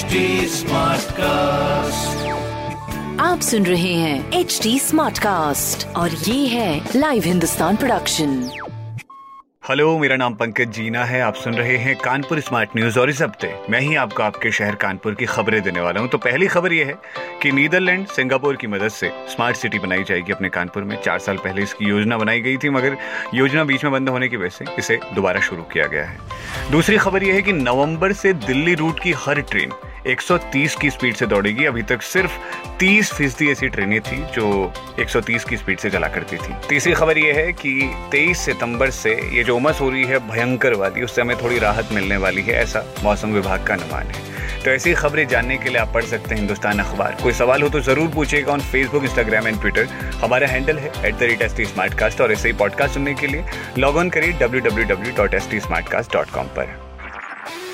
HD cast आप सुन रहे हैं एच डी स्मार्ट कास्ट और ये है लाइव हिंदुस्तान प्रोडक्शन हेलो मेरा नाम पंकज जीना है। आप सुन रहे हैं कानपुर स्मार्ट न्यूज़ और इस हफ़्ते मैं ही आपको आपके शहर कानपुर की खबरें देने वाला हूँ। तो पहली खबर यह है कि नीदरलैंड सिंगापुर की मदद से स्मार्ट सिटी बनाई जाएगी अपने कानपुर में। चार साल पहले इसकी योजना बनाई गई थी मगर योजना बीच में बंद होने की वजह से इसे दोबारा शुरू किया गया है। दूसरी खबर यह है कि नवंबर से दिल्ली रूट की हर ट्रेन 130 की स्पीड से दौड़ेगी। अभी तक सिर्फ़ 30 फ़ीसदी ऐसी ट्रेनें थी जो 130 की स्पीड से चला करती थी। तीसरी खबर यह है कि 23 सितंबर से ये जो उमस हो रही है भयंकर वाली उससे हमें थोड़ी राहत मिलने वाली है, ऐसा मौसम विभाग का अनुमान है। तो ऐसी खबरें जानने के लिए आप पढ़ सकते हैं हिंदुस्तान अखबार। कोई सवाल हो तो ज़रूर पूछेगा on Facebook Instagram and Twitter हमारा हैंडल है at the rate S T smartcast और ऐसे ही पॉडकास्ट सुनने के लिए लॉग ऑन करिए W W W dot S T smartcast dot com पर।